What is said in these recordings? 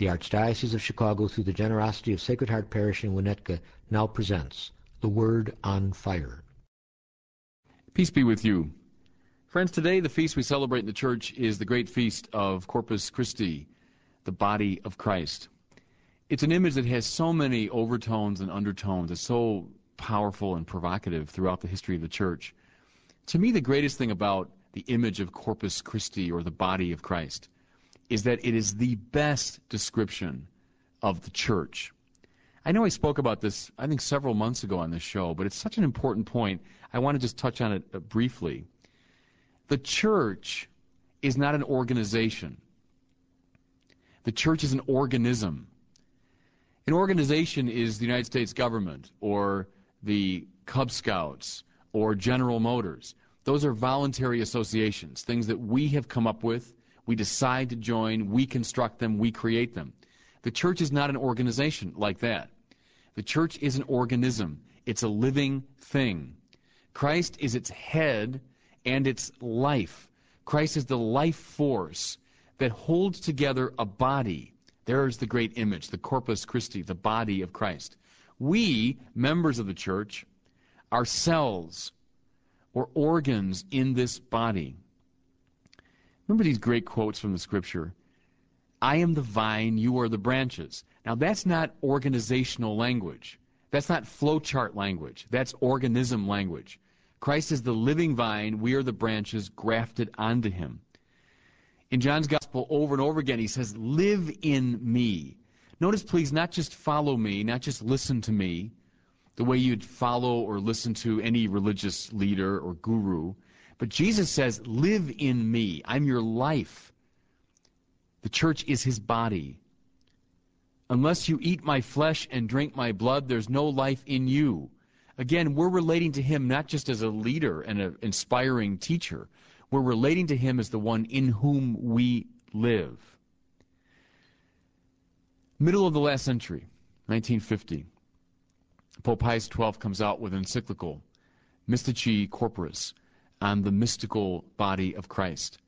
The Archdiocese of Chicago, through the generosity of Sacred Heart Parish in Winnetka, now presents The Word on Fire. Peace be with you. Friends, today the feast we celebrate in the church is the great feast of Corpus Christi, the body of Christ. It's an image that has so many overtones and undertones. It's so powerful and provocative throughout the history of the church. To me, the greatest thing about the image of Corpus Christi, or the body of Christ, is that it is the best description of the church. I know I spoke about this, I think, several months ago on this show, but it's such an important point. I want to just touch on it uh, briefly. The church is not an organization, the church is an organism. An organization is the United States government or the Cub Scouts or General Motors. Those are voluntary associations, things that we have come up with we decide to join, we construct them, we create them. The church is not an organization like that. The church is an organism, it's a living thing. Christ is its head and its life. Christ is the life force that holds together a body. There's the great image, the Corpus Christi, the body of Christ. We, members of the church, are cells or organs in this body. Remember these great quotes from the scripture. I am the vine, you are the branches. Now that's not organizational language. That's not flowchart language. That's organism language. Christ is the living vine, we are the branches grafted onto him. In John's gospel over and over again he says, "Live in me." Notice please not just follow me, not just listen to me, the way you'd follow or listen to any religious leader or guru. But Jesus says, Live in me. I'm your life. The church is his body. Unless you eat my flesh and drink my blood, there's no life in you. Again, we're relating to him not just as a leader and an inspiring teacher. We're relating to him as the one in whom we live. Middle of the last century, 1950, Pope Pius XII comes out with an encyclical, Mystici Corporis, on the mystical body of Christ.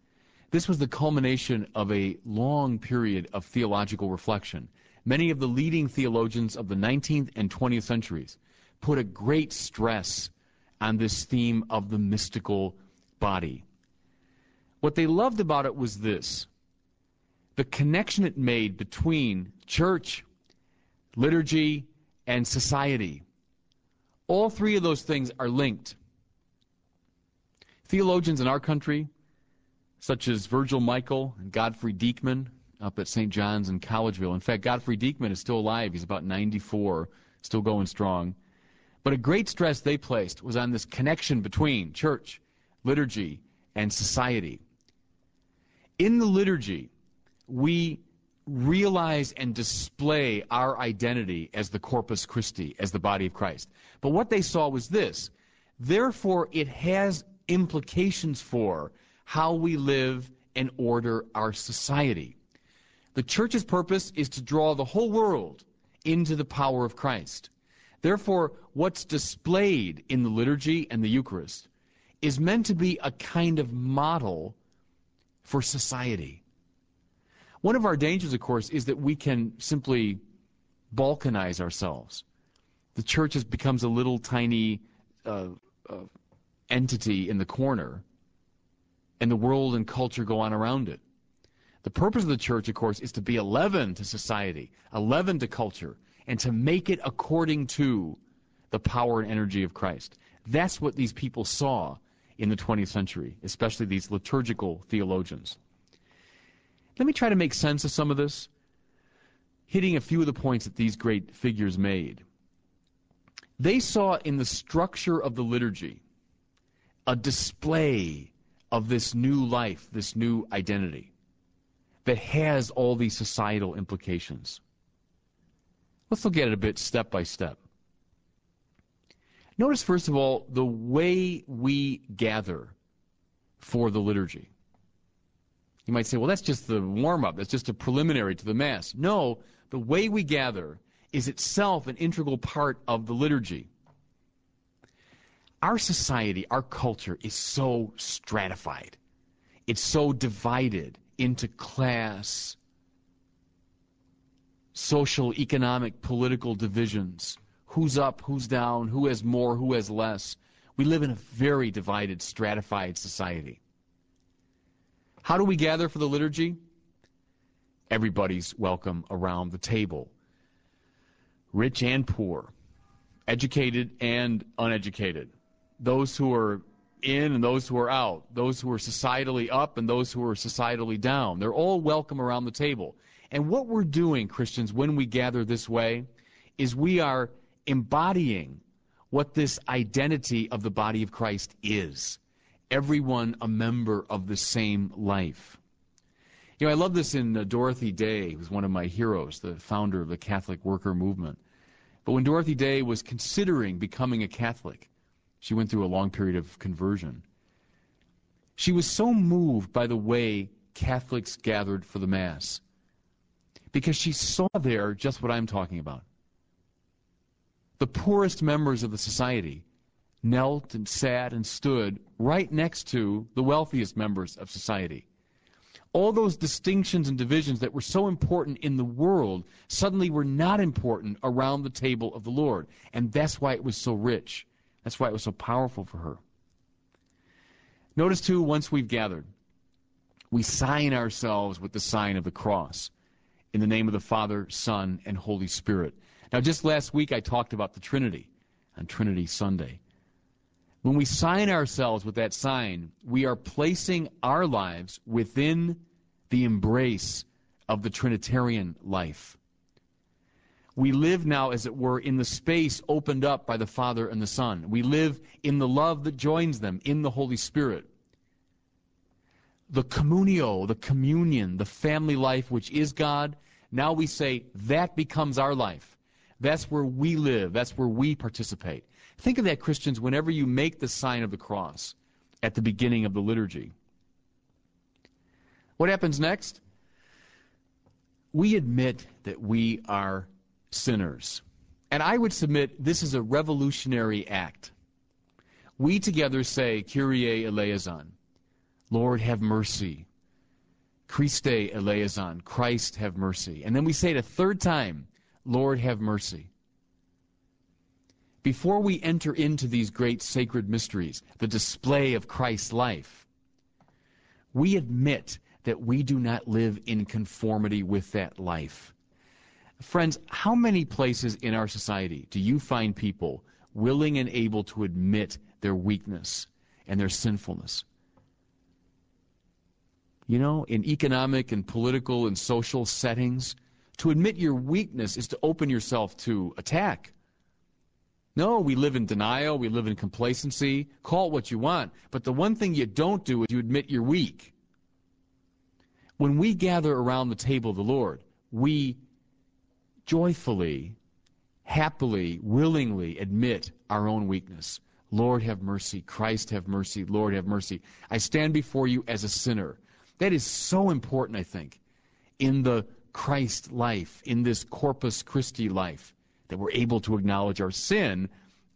This was the culmination of a long period of theological reflection. Many of the leading theologians of the 19th and 20th centuries put a great stress on this theme of the mystical body. What they loved about it was this the connection it made between church, liturgy, and society. All three of those things are linked. Theologians in our country, such as Virgil Michael and Godfrey Diekman up at St. John's in Collegeville. In fact, Godfrey Diekman is still alive. He's about 94, still going strong. But a great stress they placed was on this connection between church, liturgy, and society. In the liturgy, we realize and display our identity as the Corpus Christi, as the body of Christ. But what they saw was this. Therefore, it has implications for how we live and order our society. The church's purpose is to draw the whole world into the power of Christ. Therefore, what's displayed in the liturgy and the Eucharist is meant to be a kind of model for society. One of our dangers, of course, is that we can simply balkanize ourselves. The church has becomes a little tiny uh, uh, entity in the corner, and the world and culture go on around it. The purpose of the church, of course, is to be a leaven to society, a leaven to culture, and to make it according to the power and energy of Christ. That's what these people saw in the 20th century, especially these liturgical theologians. Let me try to make sense of some of this, hitting a few of the points that these great figures made. They saw in the structure of the liturgy a display of this new life, this new identity that has all these societal implications. Let's look at it a bit step by step. Notice, first of all, the way we gather for the liturgy. You might say, well, that's just the warm up, that's just a preliminary to the Mass. No, the way we gather is itself an integral part of the liturgy. Our society, our culture is so stratified. It's so divided into class, social, economic, political divisions. Who's up, who's down, who has more, who has less. We live in a very divided, stratified society. How do we gather for the liturgy? Everybody's welcome around the table. Rich and poor, educated and uneducated, those who are in and those who are out, those who are societally up and those who are societally down. They're all welcome around the table. And what we're doing, Christians, when we gather this way, is we are embodying what this identity of the body of Christ is. Everyone a member of the same life. You know, I love this in uh, Dorothy Day, who's one of my heroes, the founder of the Catholic worker movement. But when Dorothy Day was considering becoming a Catholic, she went through a long period of conversion. She was so moved by the way Catholics gathered for the Mass because she saw there just what I'm talking about. The poorest members of the society knelt and sat and stood right next to the wealthiest members of society. All those distinctions and divisions that were so important in the world suddenly were not important around the table of the Lord. And that's why it was so rich. That's why it was so powerful for her. Notice, too, once we've gathered, we sign ourselves with the sign of the cross in the name of the Father, Son, and Holy Spirit. Now, just last week I talked about the Trinity on Trinity Sunday. When we sign ourselves with that sign, we are placing our lives within the embrace of the Trinitarian life. We live now, as it were, in the space opened up by the Father and the Son. We live in the love that joins them in the Holy Spirit. The communio, the communion, the family life which is God, now we say that becomes our life. That's where we live. That's where we participate. Think of that, Christians, whenever you make the sign of the cross at the beginning of the liturgy. What happens next? We admit that we are sinners. And I would submit this is a revolutionary act. We together say, Kyrie eleison, Lord have mercy. Christe eleison, Christ have mercy. And then we say it a third time, Lord have mercy. Before we enter into these great sacred mysteries, the display of Christ's life, we admit that we do not live in conformity with that life. Friends, how many places in our society do you find people willing and able to admit their weakness and their sinfulness? You know, in economic and political and social settings, to admit your weakness is to open yourself to attack. No, we live in denial, we live in complacency. Call it what you want. But the one thing you don't do is you admit you're weak. When we gather around the table of the Lord, we joyfully, happily, willingly admit our own weakness. Lord, have mercy. Christ, have mercy. Lord, have mercy. I stand before you as a sinner. That is so important, I think, in the Christ life, in this Corpus Christi life, that we're able to acknowledge our sin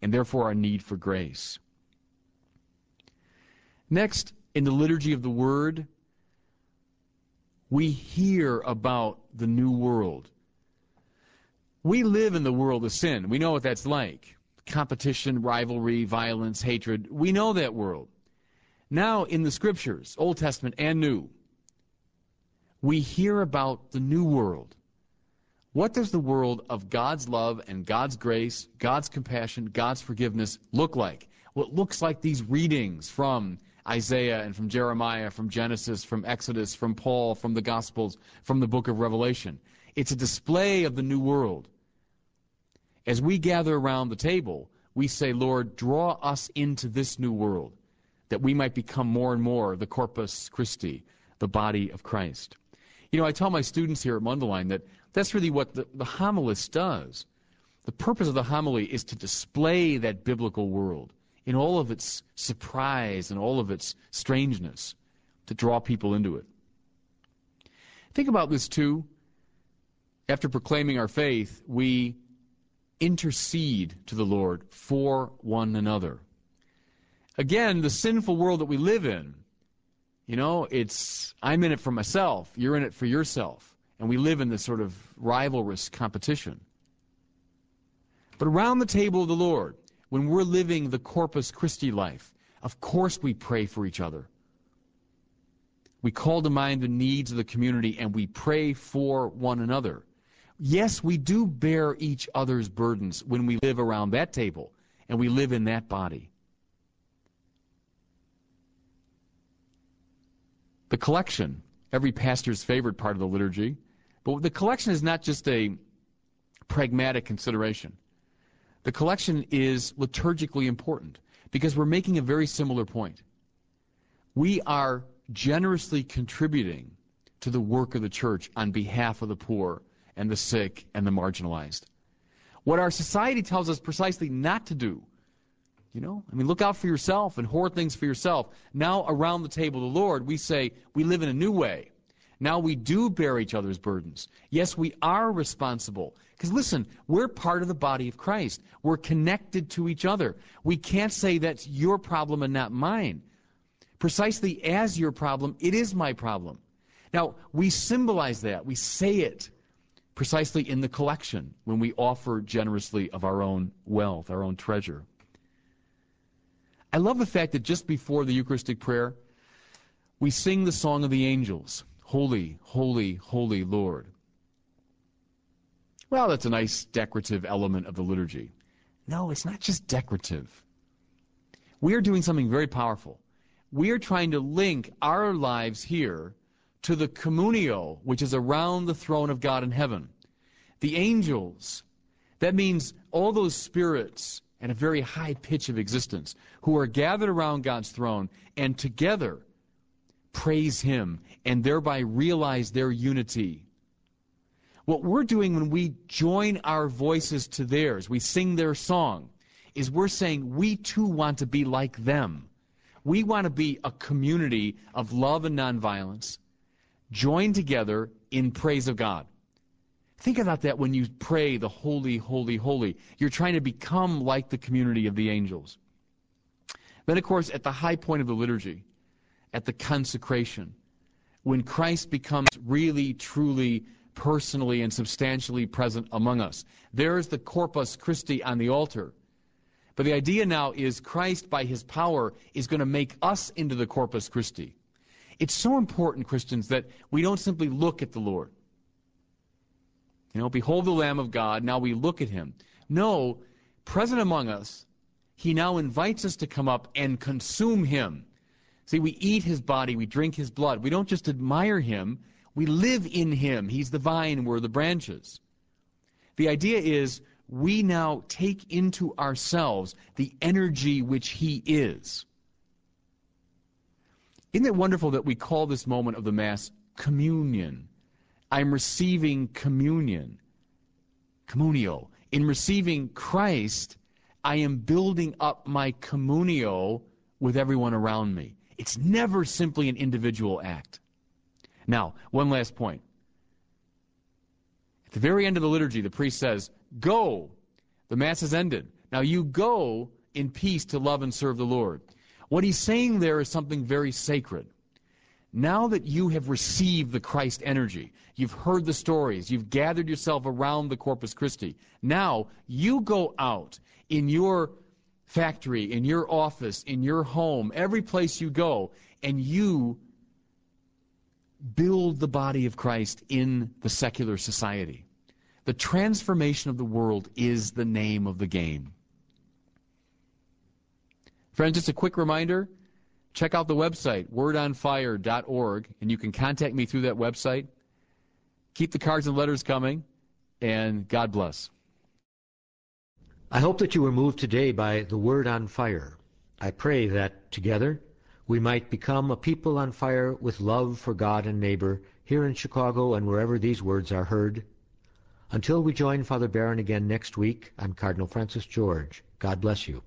and therefore our need for grace. Next, in the liturgy of the Word, we hear about the new world. We live in the world of sin. We know what that's like competition, rivalry, violence, hatred. We know that world. Now, in the scriptures, Old Testament and New, we hear about the new world. What does the world of God's love and God's grace, God's compassion, God's forgiveness look like? Well, it looks like these readings from Isaiah and from Jeremiah, from Genesis, from Exodus, from Paul, from the Gospels, from the book of Revelation. It's a display of the new world. As we gather around the table, we say, Lord, draw us into this new world, that we might become more and more the Corpus Christi, the body of Christ. You know, I tell my students here at Mundelein that that's really what the, the homilist does. The purpose of the homily is to display that biblical world in all of its surprise and all of its strangeness, to draw people into it. Think about this too. After proclaiming our faith, we intercede to the Lord for one another. Again, the sinful world that we live in, you know, it's I'm in it for myself, you're in it for yourself, and we live in this sort of rivalrous competition. But around the table of the Lord, when we're living the Corpus Christi life, of course we pray for each other. We call to mind the needs of the community and we pray for one another. Yes, we do bear each other's burdens when we live around that table and we live in that body. The collection, every pastor's favorite part of the liturgy, but the collection is not just a pragmatic consideration. The collection is liturgically important because we're making a very similar point. We are generously contributing to the work of the church on behalf of the poor and the sick and the marginalized. What our society tells us precisely not to do. You know, I mean, look out for yourself and hoard things for yourself. Now, around the table of the Lord, we say we live in a new way. Now we do bear each other's burdens. Yes, we are responsible. Because listen, we're part of the body of Christ. We're connected to each other. We can't say that's your problem and not mine. Precisely as your problem, it is my problem. Now, we symbolize that. We say it precisely in the collection when we offer generously of our own wealth, our own treasure. I love the fact that just before the Eucharistic prayer, we sing the song of the angels Holy, holy, holy Lord. Well, that's a nice decorative element of the liturgy. No, it's not just decorative. We are doing something very powerful. We are trying to link our lives here to the communio, which is around the throne of God in heaven. The angels, that means all those spirits at a very high pitch of existence who are gathered around God's throne and together praise Him and thereby realize their unity. What we're doing when we join our voices to theirs, we sing their song, is we're saying we too want to be like them. We want to be a community of love and nonviolence, joined together in praise of God. Think about that when you pray the holy, holy, holy. You're trying to become like the community of the angels. Then, of course, at the high point of the liturgy, at the consecration, when Christ becomes really, truly, personally, and substantially present among us, there's the Corpus Christi on the altar. But the idea now is Christ, by his power, is going to make us into the Corpus Christi. It's so important, Christians, that we don't simply look at the Lord. You know, behold the Lamb of God, now we look at him. No, present among us, he now invites us to come up and consume him. See, we eat his body, we drink his blood. We don't just admire him, we live in him. He's the vine, we're the branches. The idea is we now take into ourselves the energy which He is. Isn't it wonderful that we call this moment of the Mass communion? I'm receiving communion. Communio. In receiving Christ, I am building up my communio with everyone around me. It's never simply an individual act. Now, one last point. At the very end of the liturgy, the priest says, Go. The Mass has ended. Now you go in peace to love and serve the Lord. What he's saying there is something very sacred. Now that you have received the Christ energy, you've heard the stories, you've gathered yourself around the Corpus Christi, now you go out in your factory, in your office, in your home, every place you go, and you build the body of Christ in the secular society. The transformation of the world is the name of the game. Friends, just a quick reminder check out the website, wordonfire.org, and you can contact me through that website. Keep the cards and letters coming, and God bless. I hope that you were moved today by the Word on Fire. I pray that together we might become a people on fire with love for God and neighbor here in Chicago and wherever these words are heard Until we join Father Barron again next week, I'm Cardinal Francis George. God bless you.